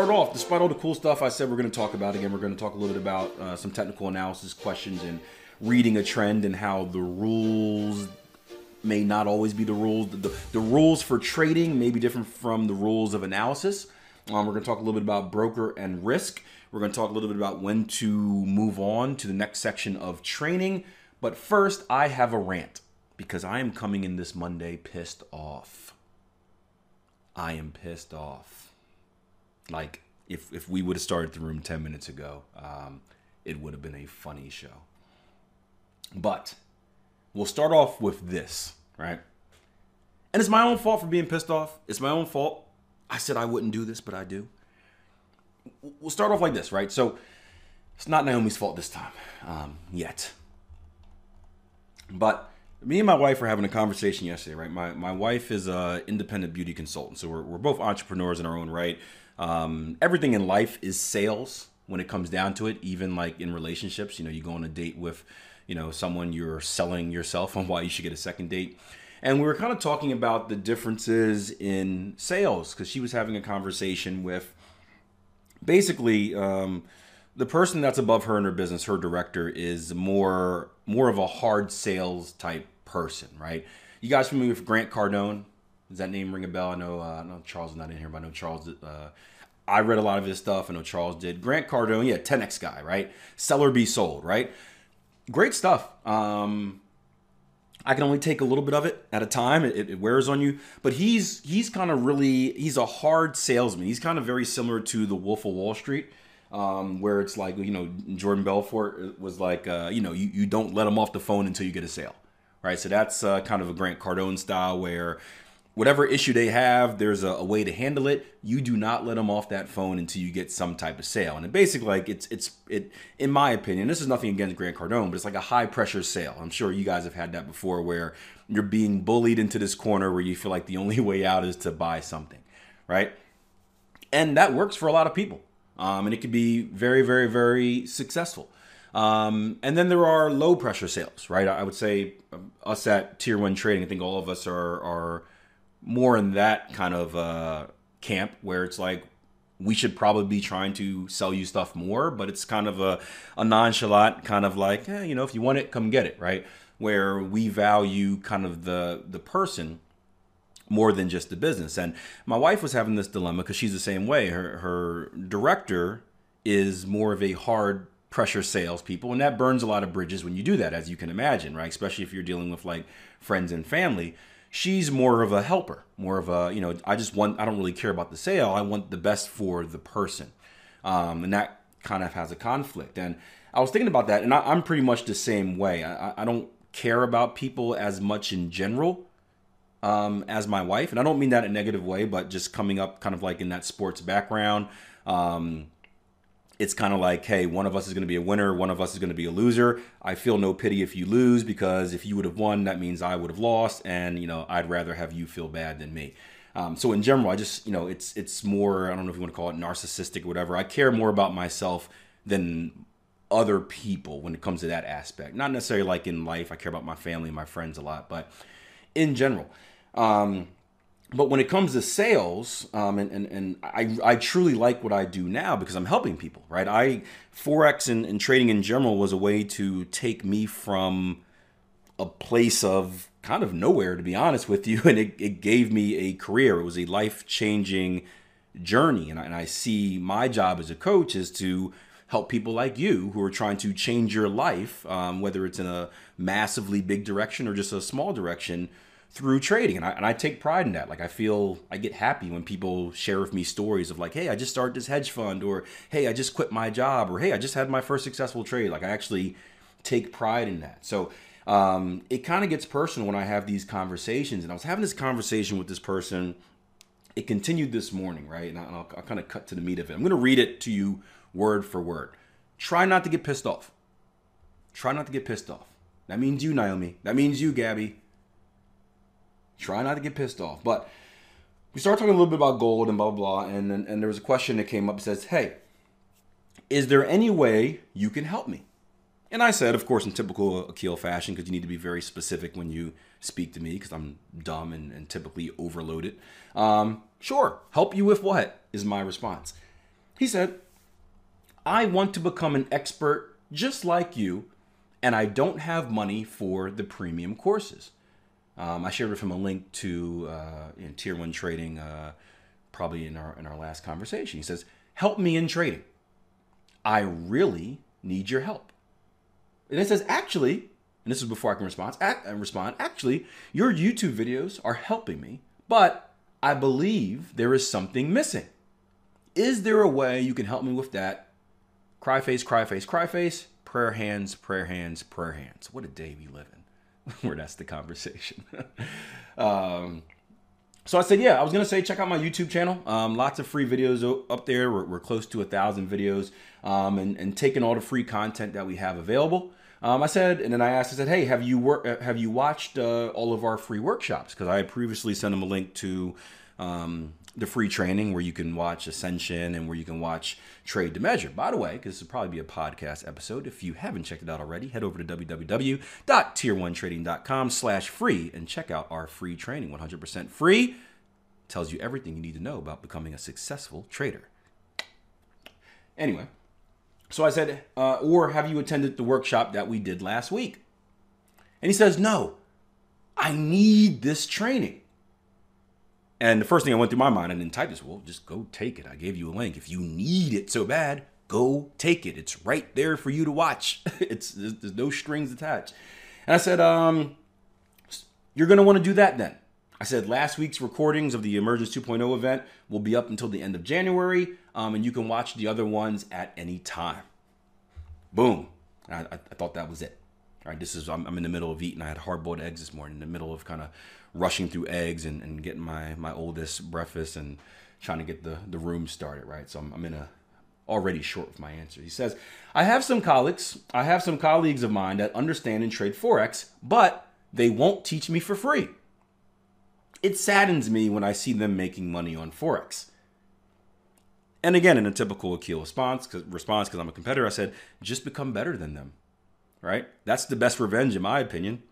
Start off, despite all the cool stuff I said we're going to talk about. Again, we're going to talk a little bit about uh, some technical analysis questions and reading a trend and how the rules may not always be the rules. The, the rules for trading may be different from the rules of analysis. Um, we're going to talk a little bit about broker and risk. We're going to talk a little bit about when to move on to the next section of training. But first, I have a rant because I am coming in this Monday pissed off. I am pissed off. Like if if we would have started the room ten minutes ago, um, it would have been a funny show. But we'll start off with this, right? And it's my own fault for being pissed off. It's my own fault. I said I wouldn't do this, but I do. We'll start off like this, right? So it's not Naomi's fault this time, um, yet. But me and my wife were having a conversation yesterday, right? My, my wife is a independent beauty consultant, so we're, we're both entrepreneurs in our own right. Um, everything in life is sales when it comes down to it, even like in relationships. You know, you go on a date with, you know, someone you're selling yourself on why you should get a second date. And we were kind of talking about the differences in sales because she was having a conversation with basically um, the person that's above her in her business, her director, is more more of a hard sales type person, right? You guys familiar with Grant Cardone? Does that name ring a bell? I know, uh, I know Charles is not in here, but I know Charles. Uh, I read a lot of his stuff. I know Charles did. Grant Cardone, yeah, 10x guy, right? Sell or Be Sold, right? Great stuff. Um, I can only take a little bit of it at a time. It, it wears on you, but he's he's kind of really he's a hard salesman. He's kind of very similar to the Wolf of Wall Street, um, where it's like you know Jordan Belfort was like uh, you know you, you don't let him off the phone until you get a sale, right? So that's uh, kind of a Grant Cardone style where whatever issue they have, there's a, a, way to handle it. You do not let them off that phone until you get some type of sale. And it basically, like it's it's it. In my opinion, this is nothing against Grant Cardone, but it's like a high pressure sale. I'm sure you guys have had that before, where you're being bullied into this corner where you feel like the only way out is to buy something, right? And that works for a lot of people, um, and it can be very, very, very successful. Um, and then there are low pressure sales, right? I would say um, us at Tier One Trading, I think all of us are are more in that kind of uh, camp where it's like we should probably be trying to sell you stuff more, but it's kind of a, a nonchalant kind of like, eh, you know, if you want it, come get it, right? Where we value kind of the the person more than just the business. And my wife was having this dilemma because she's the same way. Her her director is more of a hard pressure salespeople, and that burns a lot of bridges when you do that, as you can imagine, right? Especially if you're dealing with like friends and family she's more of a helper, more of a, you know, I just want, I don't really care about the sale. I want the best for the person. Um, and that kind of has a conflict. And I was thinking about that, and I, am pretty much the same way. I, I, don't care about people as much in general um, as my wife. And I don't mean that in a negative way, but just coming up kind of like in that sports background. Um, it's kind of like, hey, one of us is going to be a winner, one of us is going to be a loser. I feel no pity if you lose because if you would have won, that means I would have lost, and you know I'd rather have you feel bad than me. Um, so in general, I just you know it's it's more I don't know if you want to call it narcissistic or whatever. I care more about myself than other people when it comes to that aspect. Not necessarily like in life, I care about my family, and my friends a lot, but in general. Um, but when it comes to sales, um, and, and, and I, I truly like what I do now because I'm helping people, right? I Forex and, and trading in general was a way to take me from a place of kind of nowhere, to be honest with you. And it, it gave me a career. It was a life changing journey. And I, and I see my job as a coach is to help people like you who are trying to change your life, um, whether it's in a massively big direction or just a small direction through trading. And I, and I take pride in that. Like, I feel I get happy when people share with me stories of, like, hey, I just started this hedge fund, or hey, I just quit my job, or hey, I just had my first successful trade. Like, I actually take pride in that. So, um, it kind of gets personal when I have these conversations. And I was having this conversation with this person. It continued this morning, right? And I'll, I'll kind of cut to the meat of it. I'm going to read it to you word for word. Try not to get pissed off. Try not to get pissed off. That means you, Naomi. That means you, Gabby. Try not to get pissed off. But we started talking a little bit about gold and blah, blah, blah. And, and, and there was a question that came up says, Hey, is there any way you can help me? And I said, of course, in typical Akil fashion, because you need to be very specific when you speak to me, because I'm dumb and, and typically overloaded. Um, sure, help you with what is my response. He said, I want to become an expert just like you, and I don't have money for the premium courses. Um, I shared with him a link to uh, Tier One Trading, uh, probably in our in our last conversation. He says, "Help me in trading. I really need your help." And it says, actually, and this is before I can respond, act, uh, respond, actually, your YouTube videos are helping me, but I believe there is something missing. Is there a way you can help me with that? Cry face, cry face, cry face, prayer hands, prayer hands, prayer hands. What a day we live in where that's the conversation. um, so I said, yeah, I was gonna say check out my YouTube channel. Um, lots of free videos up there. We're, we're close to a thousand videos, um, and, and taking all the free content that we have available. Um, I said, and then I asked, I said, hey, have you work, uh, have you watched uh, all of our free workshops? Because I had previously sent them a link to um, the free training where you can watch Ascension and where you can watch Trade to Measure. By the way, because this will probably be a podcast episode. If you haven't checked it out already, head over to www.tier1trading.com slash free and check out our free training. 100% free. Tells you everything you need to know about becoming a successful trader. Anyway, so I said, uh, or have you attended the workshop that we did last week? And he says, no, I need this training. And the first thing I went through my mind, and then typed this, well, just go take it. I gave you a link. If you need it so bad, go take it. It's right there for you to watch. it's there's, there's no strings attached. And I said, um, you're to want to do that then. I said last week's recordings of the Emergence 2.0 event will be up until the end of January, um, and you can watch the other ones at any time. Boom. I, I, thought that was it. All right, this is I'm, I'm, in the middle of eating. I had hard boiled eggs this morning, in the middle of kind of rushing through eggs and, and getting my my oldest breakfast and trying to get the the room started. Right, so I'm, I'm in a already short with my answer. He says, I have some colleagues, I have some colleagues of mine that understand and trade Forex, but they won't teach me for free. It saddens me when I see them making money on Forex. And again, in a typical Akil response, because response, because I'm a competitor, I said, just become better than them. Right? That's the best revenge, in my opinion.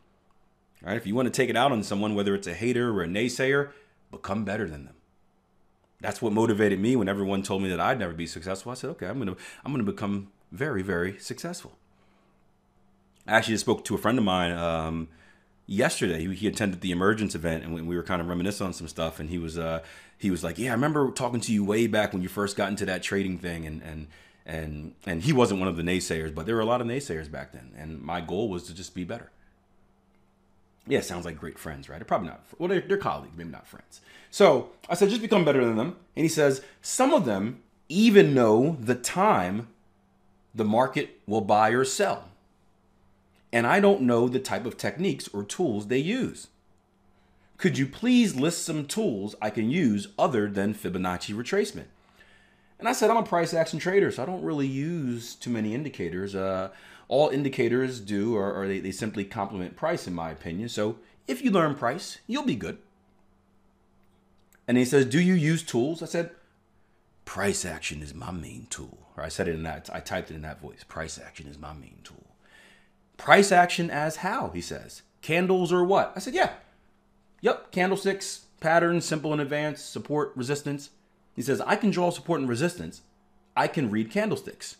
Right? If you want to take it out on someone, whether it's a hater or a naysayer, become better than them. That's what motivated me when everyone told me that I'd never be successful. I said, okay, I'm gonna I'm gonna become very, very successful. I actually just spoke to a friend of mine um, yesterday. He, he, attended the emergence event, and we, we were kind of reminiscing on some stuff. And he was uh, he was like, "Yeah, I remember talking to you way back when you first got into that trading thing." And and and and he wasn't one of the naysayers, but there were a lot of naysayers back then. And my goal was to just be better. Yeah, sounds like great friends, right? They're probably not. Well, they're, they're colleagues, maybe not friends. So I said, just become better than them. And he says, some of them even know the time the market will buy or sell. And I don't know the type of techniques or tools they use. Could you please list some tools I can use other than Fibonacci retracement? And I said, I'm a price action trader, so I don't really use too many indicators. Uh, all indicators do, or, they, they simply complement price, in my opinion. So if you learn price, you'll be good. And he says, Do you use tools? I said, Price action is my main tool. Or I said it in that, I typed it in that voice. Price action is my main tool. Price action as how? He says. Candles or what? I said, Yeah, Yep, candlesticks, patterns, simple and advanced, support, resistance. He says, I can draw support and resistance. I can read candlesticks.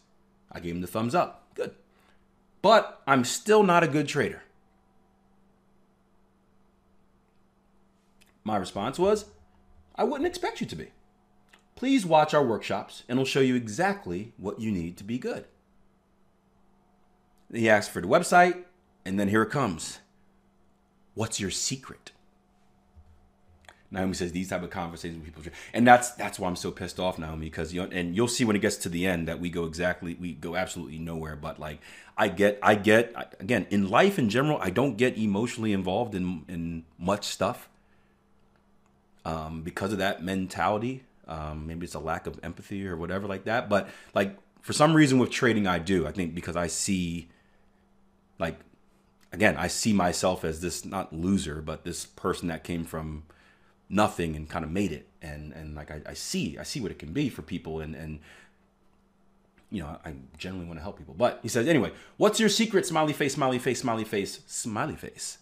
I gave him the thumbs up. Good. But I'm still not a good trader. My response was, I wouldn't expect you to be. Please watch our workshops and we'll show you exactly what you need to be good. He asked for the website, and then here it comes. What's your secret? Naomi says these type of conversations with people, and that's that's why I'm so pissed off, Naomi, because you know, and you'll see when it gets to the end that we go exactly, we go absolutely nowhere. But like, I get, I get, again, in life in general, I don't get emotionally involved in in much stuff, um, because of that mentality. Um, maybe it's a lack of empathy or whatever like that. But like for some reason with trading, I do. I think because I see, like, again, I see myself as this not loser, but this person that came from nothing and kind of made it. And and like I, I see i see what it can be for people and and you know i generally want to help people. But he says anyway what's your secret smiley face smiley face smiley face smiley face?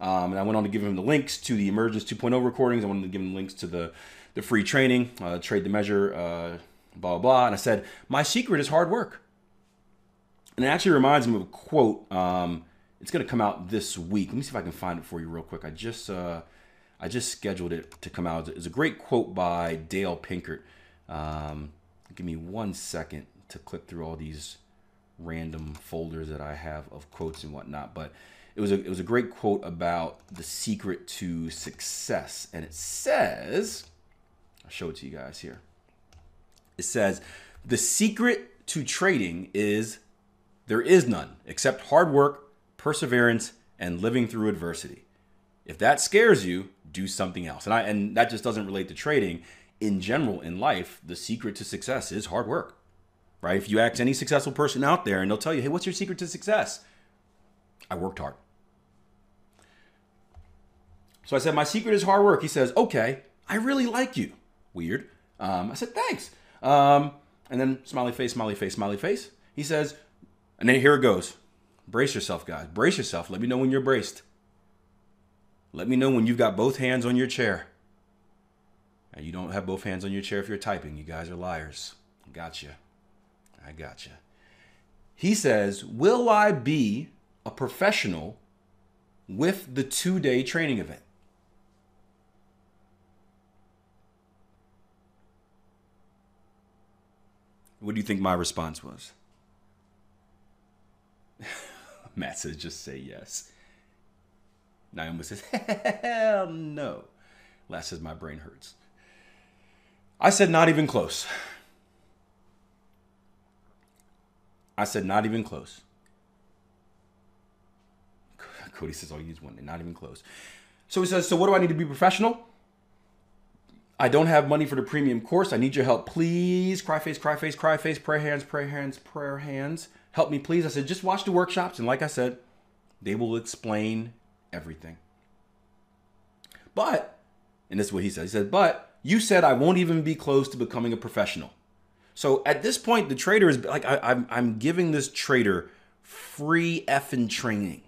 Um, and i went on to give him the links to the emergence 2.0 recordings. I wanted to give him links to the the free training uh, trade the measure uh, blah blah blah. And i said my secret is hard work. And it actually reminds me of a quote um, it's going to come out this week. Let me see if i can find it for you real quick. I just uh, I just scheduled it to come out. It's a great quote by Dale Pinkert. Um, give me one second to click through all these random folders that I have of quotes and whatnot. But it was a it was a great quote about the secret to success, and it says, I'll show it to you guys here. It says, the secret to trading is there is none except hard work, perseverance, and living through adversity. If that scares you, do something else. And I and that just doesn't relate to trading. In general, in life, the secret to success is hard work. Right? If you ask any successful person out there and they'll tell you, hey, what's your secret to success? I worked hard. So I said, my secret is hard work. He says, okay, I really like you. Weird. Um, I said, thanks. Um, and then smiley face, smiley face, smiley face. He says, and then here it goes. Brace yourself, guys. Brace yourself. Let me know when you're braced. Let me know when you've got both hands on your chair. And you don't have both hands on your chair if you're typing. You guys are liars. Gotcha. I gotcha. He says, Will I be a professional with the two day training event? What do you think my response was? Matt says, just say yes. Naomi says, hell no. Last says, my brain hurts. I said, not even close. I said, not even close. Cody says, I'll use one. Not even close. So he says, so what do I need to be professional? I don't have money for the premium course. I need your help, please. Cry face, cry face, cry face, prayer hands, prayer hands, prayer hands. Help me, please. I said, just watch the workshops. And like I said, they will explain everything. But, and this is what he said. He said, but you said I won't even be close to becoming a professional. So at this point, the trader is like, I, am I'm, I'm giving this trader free effing training.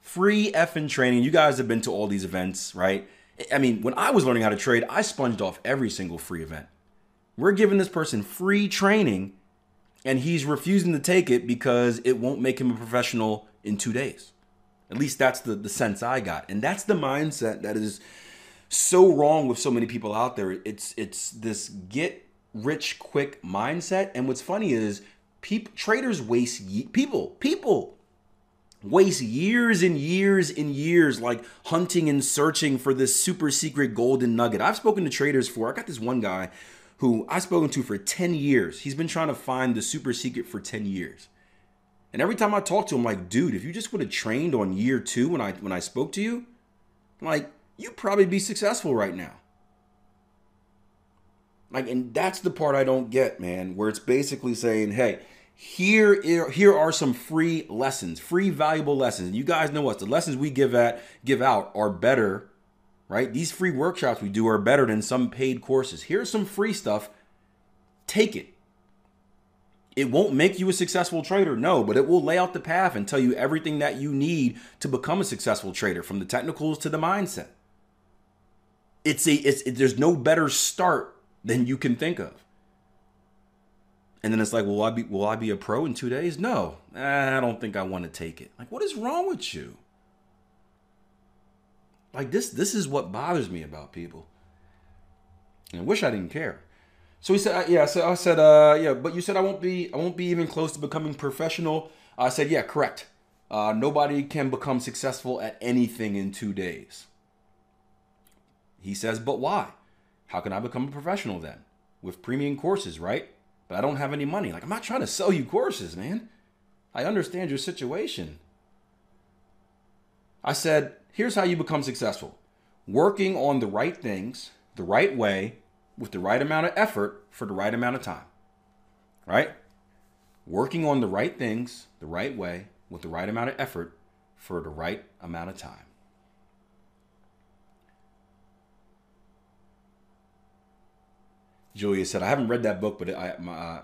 Free effing training. You guys have been to all these events, right? I mean, when I was learning how to trade, I sponged off every single free event. We're giving this person free training and he's refusing to take it because it won't make him a professional in two days. At least that's the, the sense I got. And that's the mindset that is so wrong with so many people out there. It's it's this get rich quick mindset. And what's funny is people traders waste ye- people, people waste years and years and years like hunting and searching for this super secret golden nugget. I've spoken to traders for I got this one guy who I've spoken to for 10 years. He's been trying to find the super secret for 10 years. And every time I talk to him, like, dude, if you just would have trained on year two when I when I spoke to you, like, you'd probably be successful right now. Like, and that's the part I don't get, man, where it's basically saying, hey, here, here are some free lessons, free valuable lessons. And you guys know us, the lessons we give at give out are better, right? These free workshops we do are better than some paid courses. Here's some free stuff. Take it. It won't make you a successful trader, no, but it will lay out the path and tell you everything that you need to become a successful trader, from the technicals to the mindset. It's a it's it, there's no better start than you can think of. And then it's like, will I be will I be a pro in two days? No, eh, I don't think I want to take it. Like, what is wrong with you? Like this, this is what bothers me about people. And I wish I didn't care. So he said, yeah. So I said, uh, yeah. But you said I won't be, I won't be even close to becoming professional. I said, yeah, correct. Uh, nobody can become successful at anything in two days. He says, but why? How can I become a professional then? With premium courses, right? But I don't have any money. Like, I'm not trying to sell you courses, man. I understand your situation. I said, here's how you become successful working on the right things, the right way, with the right amount of effort for the right amount of time. Right? Working on the right things, the right way, with the right amount of effort for the right amount of time. Julia said, I haven't read that book, but I, my, uh,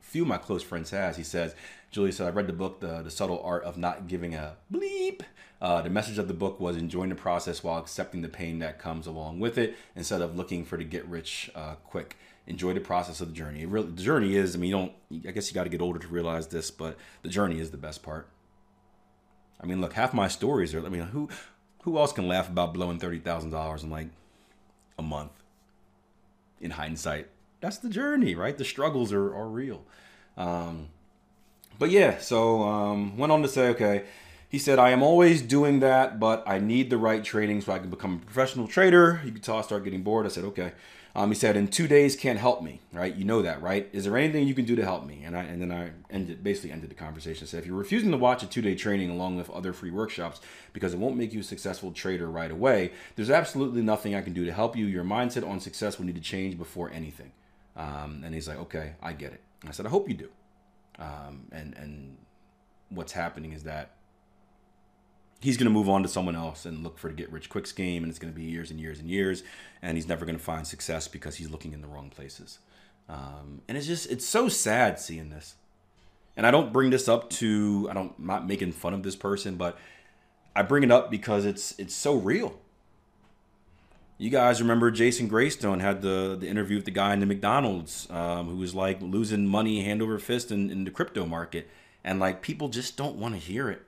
few of my close friends has. He says, Julia said, I read the book, the, the Subtle Art of Not Giving a Bleep. Uh, the message of the book was enjoying the process while accepting the pain that comes along with it instead of looking for to get rich uh, quick. Enjoy the process of the journey. Really, the journey is, I mean, you don't, I guess you got to get older to realize this, but the journey is the best part. I mean, look, half my stories are, I mean, who, who else can laugh about blowing $30,000 in like a month in hindsight? that's the journey, right? The struggles are, are real. Um, but yeah, so um, went on to say, okay, he said, I am always doing that, but I need the right training so I can become a professional trader. You could tell I start getting bored. I said, okay. Um, he said, in two days can't help me, right? You know that, right? Is there anything you can do to help me? And I and then I ended basically ended the conversation. I said, if you're refusing to watch a two day training along with other free workshops because it won't make you a successful trader right away, there's absolutely nothing I can do to help you. Your mindset on success will need to change before anything. Um, and he's like, okay, I get it. I said, I hope you do. Um, and and what's happening is that he's going to move on to someone else and look for the get rich quick scheme, and it's going to be years and years and years, and he's never going to find success because he's looking in the wrong places. Um, and it's just it's so sad seeing this. And I don't bring this up to I don't I'm not making fun of this person, but I bring it up because it's it's so real. You guys remember Jason Graystone had the the interview with the guy in the McDonald's um, who was like losing money hand over fist in, in the crypto market, and like people just don't want to hear it.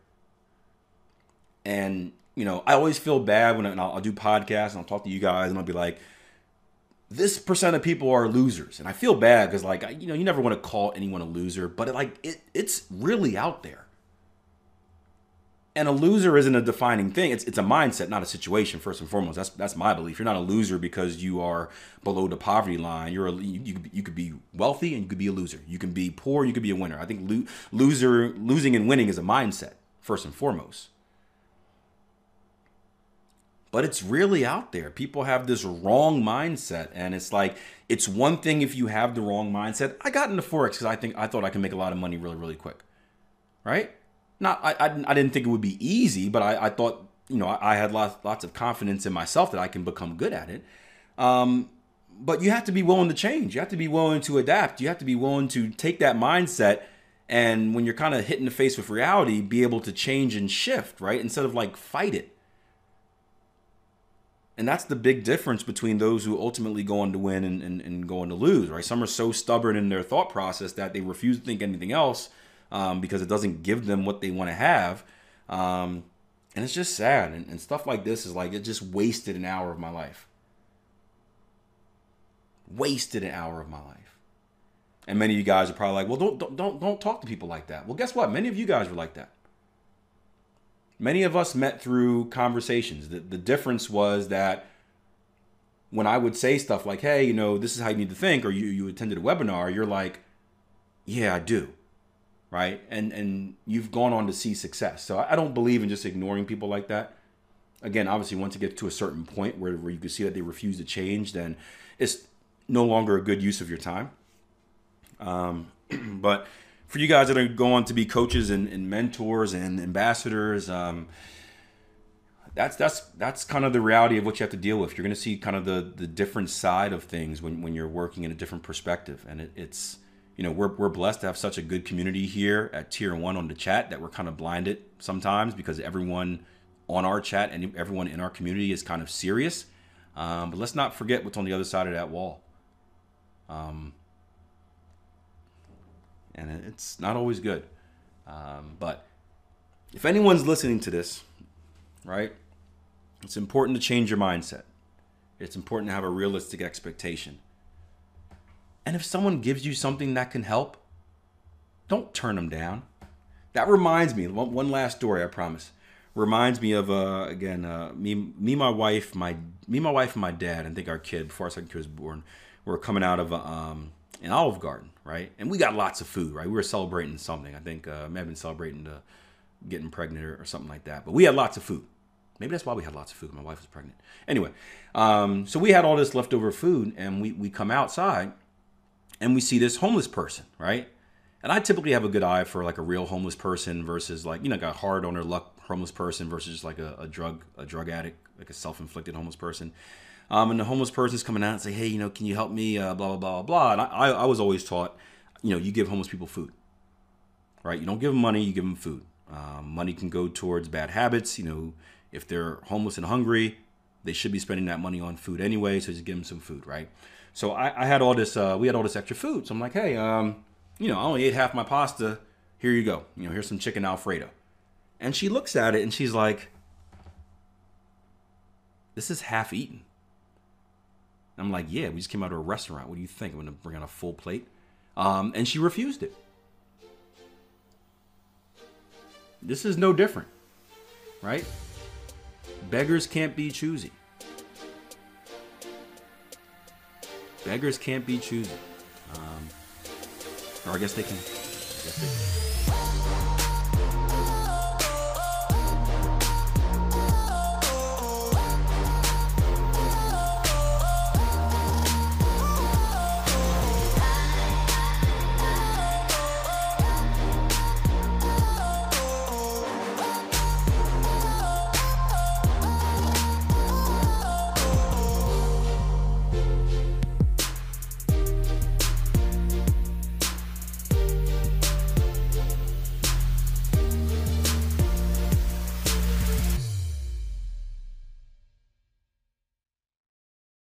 And you know, I always feel bad when I, I'll, I'll do podcasts and I'll talk to you guys and I'll be like, this percent of people are losers, and I feel bad because like you know you never want to call anyone a loser, but it, like it it's really out there. And a loser isn't a defining thing. It's it's a mindset, not a situation. First and foremost, that's that's my belief. You're not a loser because you are below the poverty line. You're a you, you, could be wealthy and you could be a loser. You can be poor. You could be a winner. I think lo- loser losing and winning is a mindset first and foremost. But it's really out there. People have this wrong mindset, and it's like it's one thing if you have the wrong mindset. I got into forex because I think I thought I could make a lot of money really really quick, right? Not I, I, I didn't think it would be easy, but I, I thought you know I, I, had lots lots of confidence in myself that I can become good at it. Um, but you have to be willing to change. You have to be willing to adapt. You have to be willing to take that mindset and when you're kind of hit in the face with reality, be able to change and shift, right? Instead of like fight it. And that's the big difference between those who ultimately go on to win and, and, and go on to lose, right? Some are so stubborn in their thought process that they refuse to think anything else um, because it doesn't give them what they want to have. Um, and it's just sad. And, and stuff like this is like, it just wasted an hour of my life. Wasted an hour of my life. And many of you guys are probably like, well, don't, don't, don't, don't talk to people like that. Well, guess what? Many of you guys were like that. Many of us met through conversations. The, the difference was that when I would say stuff like, hey, you know, this is how you need to think, or you, you attended a webinar, you're like, yeah, I do right? And and you've gone on to see success. So I don't believe in just ignoring people like that. Again, obviously, once you get to a certain point where, where you can see that they refuse to change, then it's no longer a good use of your time. Um, but for you guys that are going to be coaches and, and mentors and ambassadors, um, that's that's that's kind of the reality of what you have to deal with. You're going to see kind of the the different side of things when when you're working in a different perspective, and it, it's you know we're, we're blessed to have such a good community here at tier one on the chat that we're kind of blinded sometimes because everyone on our chat and everyone in our community is kind of serious um, but let's not forget what's on the other side of that wall um, and it's not always good um, but if anyone's listening to this right It's important to change your mindset. It's important to have a realistic expectation. And if someone gives you something that can help, don't turn them down. That reminds me, one, one last story, I promise. Reminds me of uh, again, uh, me, me, my wife, my me, my wife, and my dad. I think our kid, before our second kid was born, we were coming out of um, an Olive Garden, right? And we got lots of food, right? We were celebrating something. I think uh, may have been celebrating getting pregnant or, or something like that. But we had lots of food. Maybe that's why we had lots of food. My wife was pregnant. Anyway, um, so we had all this leftover food, and we we come outside, and we see this homeless person, right? And I typically have a good eye for like a real homeless person versus like you know, like a hard on their luck homeless person versus just like a, a drug a drug addict, like a self inflicted homeless person. Um, and the homeless person's coming out and say, hey, you know, can you help me? Uh, blah blah blah blah. And I, I was always taught, you know, you give homeless people food, right? You don't give them money, you give them food. Um, money can go towards bad habits. You know, if they're homeless and hungry, they should be spending that money on food anyway. So just give them some food, right? So I, I had all this. Uh, we had all this extra food. So I'm like, hey, um, you know, I only ate half my pasta. Here you go. You know, here's some chicken alfredo. And she looks at it and she's like, this is half eaten. I'm like, yeah, we just came out of a restaurant. What do you think? I'm going to bring out a full plate. Um, and she refused it. This is no different, right? Beggars can't be choosy. Beggars can't be choosy. Um, or I guess they can. I guess they can.